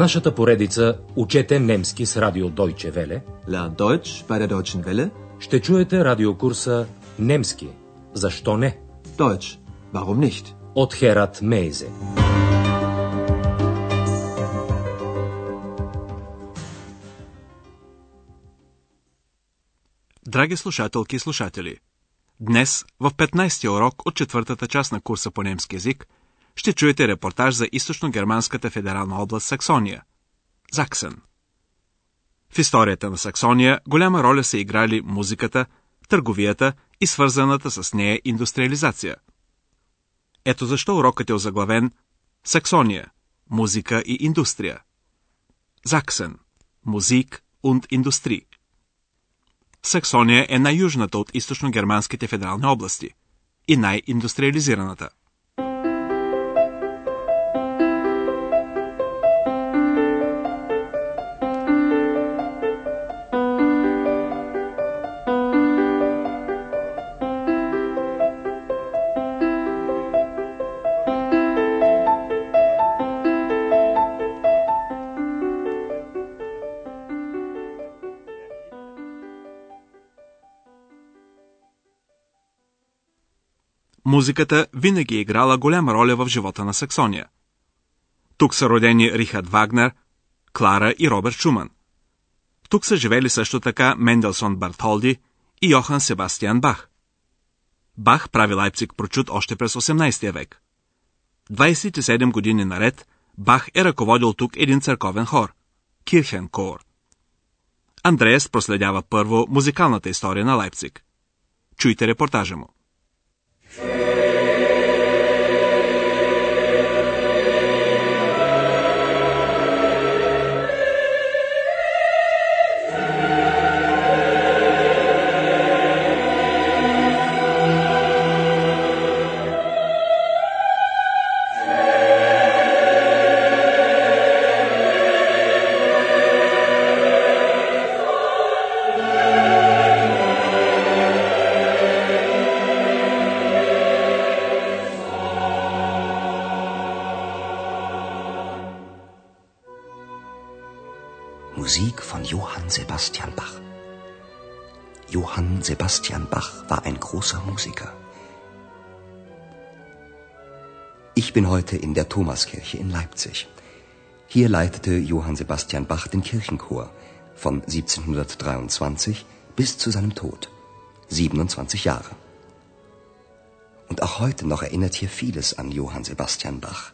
нашата поредица Учете немски с радио Deutsche Welle Lern Deutsch bei der Deutschen Welle. ще чуете радиокурса Немски. Защо не? Deutsch. Warum nicht? От Херат Мейзе. Драги слушателки и слушатели, днес в 15-я урок от четвъртата част на курса по немски язик ще чуете репортаж за източно-германската федерална област Саксония – Заксен. В историята на Саксония голяма роля са играли музиката, търговията и свързаната с нея индустриализация. Ето защо урокът е озаглавен Саксония – музика и индустрия. Заксен – музик und индустрии. Саксония е най-южната от източно-германските федерални области и най-индустриализираната. Музиката винаги е играла голяма роля в живота на Саксония. Тук са родени Рихард Вагнер, Клара и Роберт Шуман. Тук са живели също така Менделсон Бартолди и Йохан Себастиан Бах. Бах прави Лайпциг прочут още през 18 век. 27 години наред Бах е ръководил тук един църковен хор – Кирхен Кор. Андреас проследява първо музикалната история на Лайпциг. Чуйте репортажа му. Musiker. Ich bin heute in der Thomaskirche in Leipzig. Hier leitete Johann Sebastian Bach den Kirchenchor von 1723 bis zu seinem Tod. 27 Jahre. Und auch heute noch erinnert hier vieles an Johann Sebastian Bach.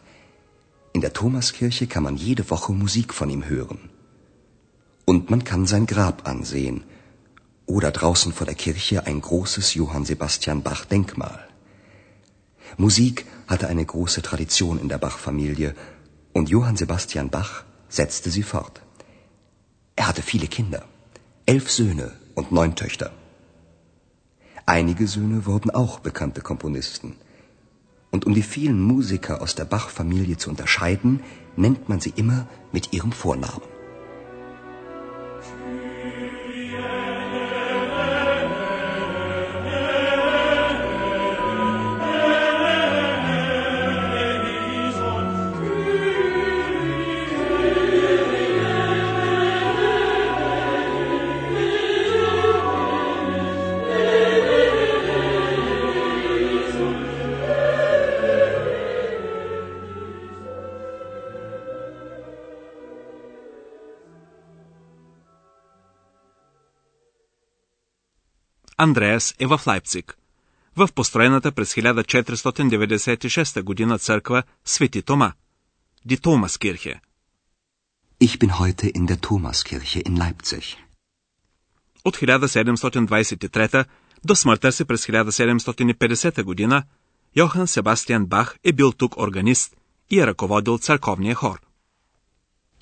In der Thomaskirche kann man jede Woche Musik von ihm hören. Und man kann sein Grab ansehen. Oder draußen vor der Kirche ein großes Johann Sebastian Bach Denkmal. Musik hatte eine große Tradition in der Bach-Familie und Johann Sebastian Bach setzte sie fort. Er hatte viele Kinder, elf Söhne und neun Töchter. Einige Söhne wurden auch bekannte Komponisten. Und um die vielen Musiker aus der Bach-Familie zu unterscheiden, nennt man sie immer mit ihrem Vornamen. Андреас е в Лайпциг, в построената през 1496 година църква Свети Тома, Ди Томаскирхе. Ich bin heute in der Thomaskirche in Leipzig. От 1723 до смъртта си през 1750 година Йохан Себастиан Бах е бил тук органист и е ръководил църковния хор.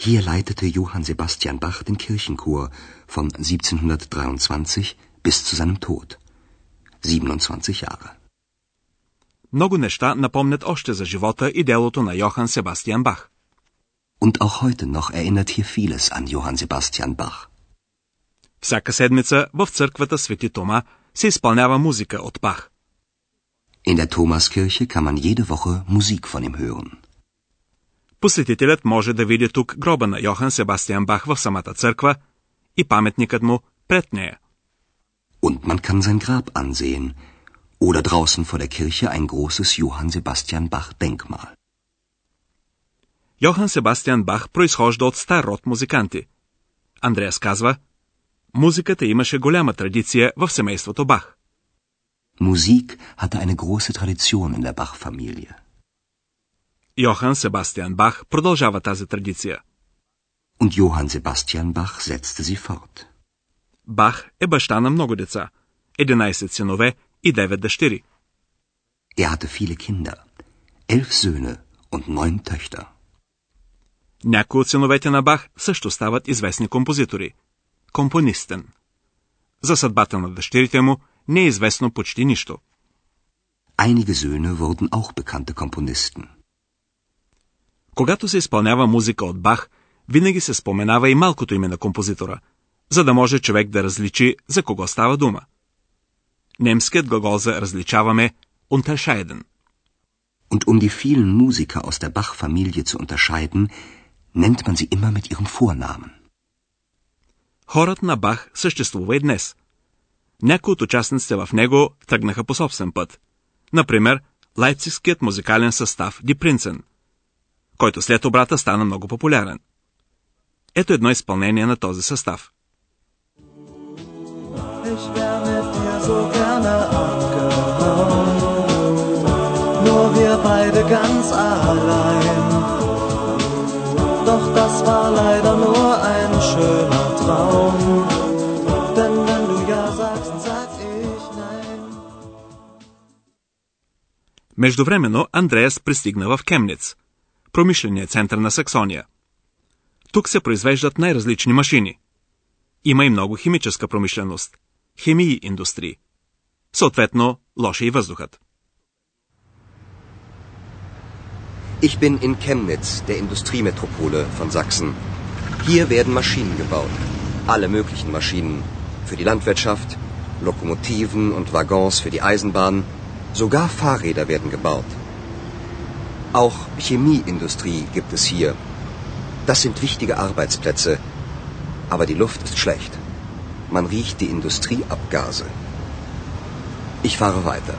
Hier leitete Johann Sebastian Bach den Kirchenchor von 1723 bis zu seinem Tod. 27 Jahre. Много неща напомнят още за живота и делото на Йохан Себастиан Бах. Und auch heute noch erinnert hier vieles an Johann Sebastian Bach. Всяка седмица в църквата Свети Тома се изпълнява музика от Бах. In der Thomaskirche kann man jede Woche Musik von ihm hören. Посетителят може да види тук гроба на Йохан Себастиан Бах в самата църква и паметникът му пред нея. Und man kann sein Grab ansehen oder draußen vor der Kirche ein großes Johann Sebastian Bach Denkmal. Йохан Себастиан Бах произхожда от стар род музиканти. Андреас казва, музиката имаше голяма традиция в семейството Бах. Musik hatte eine große Tradition in der Bach-Familie. Йохан Себастиан Бах продължава тази традиция. Und Johann Sebastian Bach setzte sie fort. Бах е баща на много деца. 11 синове и 9 дъщери. Er hatte viele Kinder, elf Söhne und neun Töchter. Някои от синовете на Бах също стават известни композитори. Компонистен. За съдбата на дъщерите му не е известно почти нищо. Einige Söhne wurden auch bekannte Komponisten. Когато се изпълнява музика от Бах, винаги се споменава и малкото име на композитора, за да може човек да различи за кого става дума. Немският глагол за различаваме unterscheiden. Und um die vielen Musiker aus der Bach-Familie zu unterscheiden, nennt man sie immer mit ihrem Vornamen. Хорът на Бах съществува и днес. Някои от участниците в него тръгнаха по собствен път. Например, лайпцигският музикален състав Ди Принцен, който след обрата стана много популярен. Ето едно изпълнение на този състав. Ich wär mit dir so gerne abgehauen. Nur wir beide ganz allein. Doch das war leider nur ein schöner Traum. Denn wenn du ja sagst, sag ich nein. Междувременно Андреас пристигна в Кемниц, промишления център на Саксония. Тук се произвеждат най-различни машини. Има и много химическа промишленост, хемии индустрии. Съответно, лоша и въздухът. Ich bin in Chemnitz, der Industriemetropole von Sachsen. Hier werden Maschinen gebaut. Alle möglichen Maschinen. Für die Landwirtschaft, Lokomotiven und Waggons für die Eisenbahn. Sogar Fahrräder werden gebaut. Auch Chemieindustrie gibt es hier. Das sind wichtige Arbeitsplätze. Aber die Luft ist schlecht. Man riecht die Industrieabgase. Ich fahre weiter.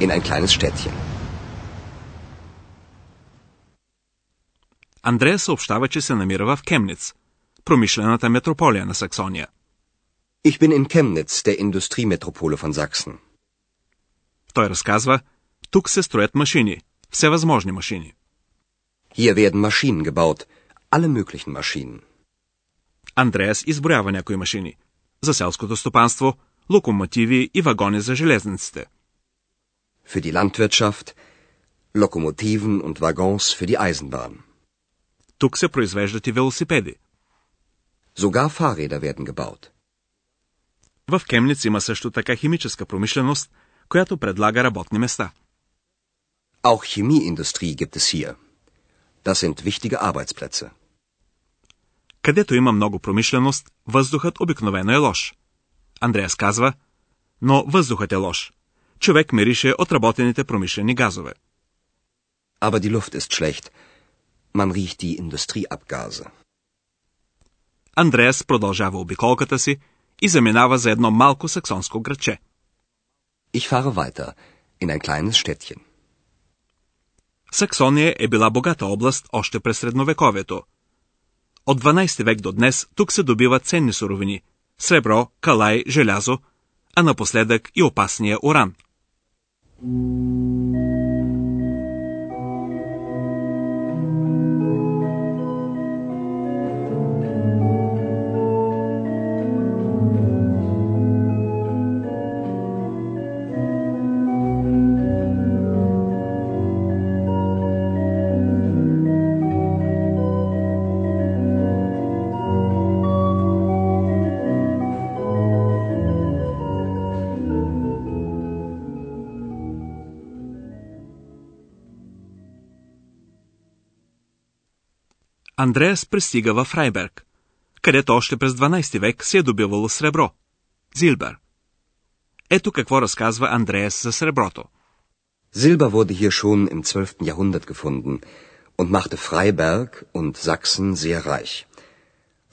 In ein kleines Städtchen. Андрея съобщава, че се намира в Кемниц, промишлената метрополия на Саксония. Ich bin in Chemnitz, der Industriemetropole von Sachsen. Той разказва, тук се строят машини, всевъзможни машини. Hier werden Maschinen gebaut. Alle möglichen Maschinen. Андреас изброява някои машини. За селското стопанство, локомотиви и вагони за железниците. Für die Landwirtschaft, Lokomotiven und Waggons für die Eisenbahn. Тук се произвеждат и велосипеди. Sogar Fahrräder werden gebaut. В Кемниц има също така химическа промишленост, която предлага работни места. Auch Chemieindustrie gibt es hier. Das sind wichtige Arbeitsplätze. Където има много промишленост, въздухът обикновено е лош. Андреас казва, но въздухът е лош. Човек мирише отработените промишлени газове. Aber die Luft ist schlecht. Man riecht die Industrieabgase. Андреас продължава обиколката си и заминава за едно малко саксонско градче. Ich fahre weiter in ein kleines Städtchen. Саксония е била богата област още през средновековието. От 12 век до днес тук се добиват ценни суровини – сребро, калай, желязо, а напоследък и опасния уран. Андреас пристига в Фрайберг, където още през 12 век се е добивало сребро – Зилбер. Ето какво разказва Андреас за среброто. Silber wurde hier schon im 12. Jahrhundert gefunden und machte Freiberg und Sachsen sehr reich.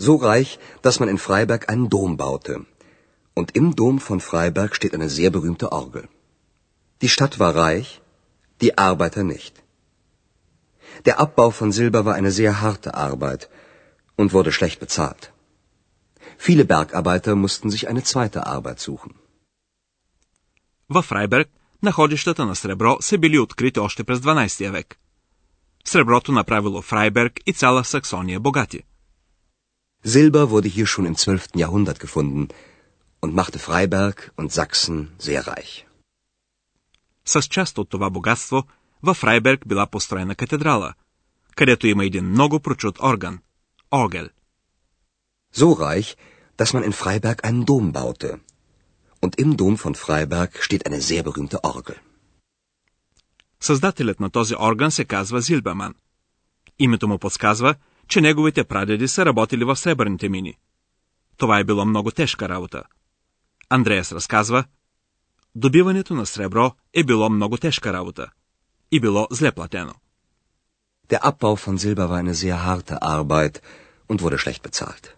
So reich, dass man in Freiberg einen Dom baute. Und im Dom von Freiberg steht eine sehr berühmte Orgel. Die Stadt war reich, die Arbeiter nicht. Der Abbau von Silber war eine sehr harte Arbeit und wurde schlecht bezahlt. Viele Bergarbeiter mussten sich eine zweite Arbeit suchen. Във Фрайберг находищата на сребро са били открити още през 12 век. Среброто направило Фрайберг и цяла Саксония богати. Silber wurde hier schon im 12. Jahrhundert gefunden und machte Freiberg und Sachsen sehr reich. С част от това богатство във Фрайберг била построена катедрала, където има един много прочут орган – оргел. So reich, dass man in Freiberg einen Dom baute. Und im Dom von Freiberg steht eine sehr berühmte Orgel. Създателят на този орган се казва Зилберман. Името му подсказва, че неговите прадеди са работили в сребърните мини. Това е било много тежка работа. Андреас разказва, добиването на сребро е било много тежка работа и било зле платено. Der Abbau von Silber war eine sehr harte Arbeit und wurde schlecht bezahlt.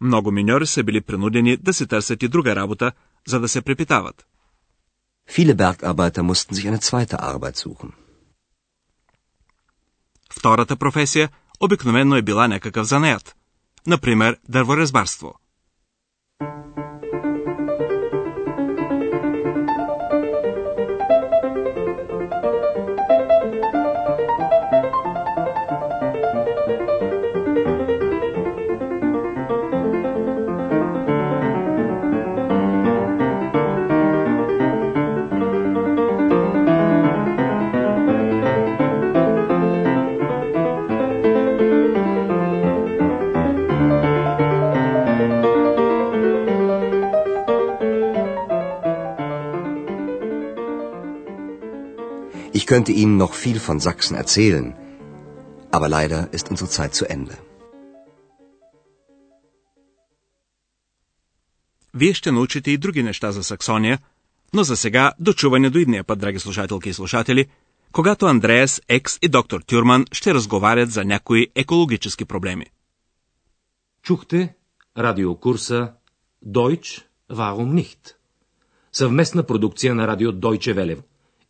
Много миньори са били принудени да се търсят и друга работа, за да се препитават. Viele Bergarbeiter mussten sich eine zweite Arbeit suchen. Втората професия обикновено е била някакъв занаят. Например, дърворезбарство. Ich könnte Ihnen noch viel von Sachsen erzählen, aber leider ist unsere Zeit zu Ende. Вие ще научите и други неща за Саксония, но за сега дочуване до идния път, драги слушателки и слушатели, когато Андреас, Екс и доктор Тюрман ще разговарят за някои екологически проблеми. Чухте радиокурса Deutsch, warum nicht? Съвместна продукция на радио Deutsche Welle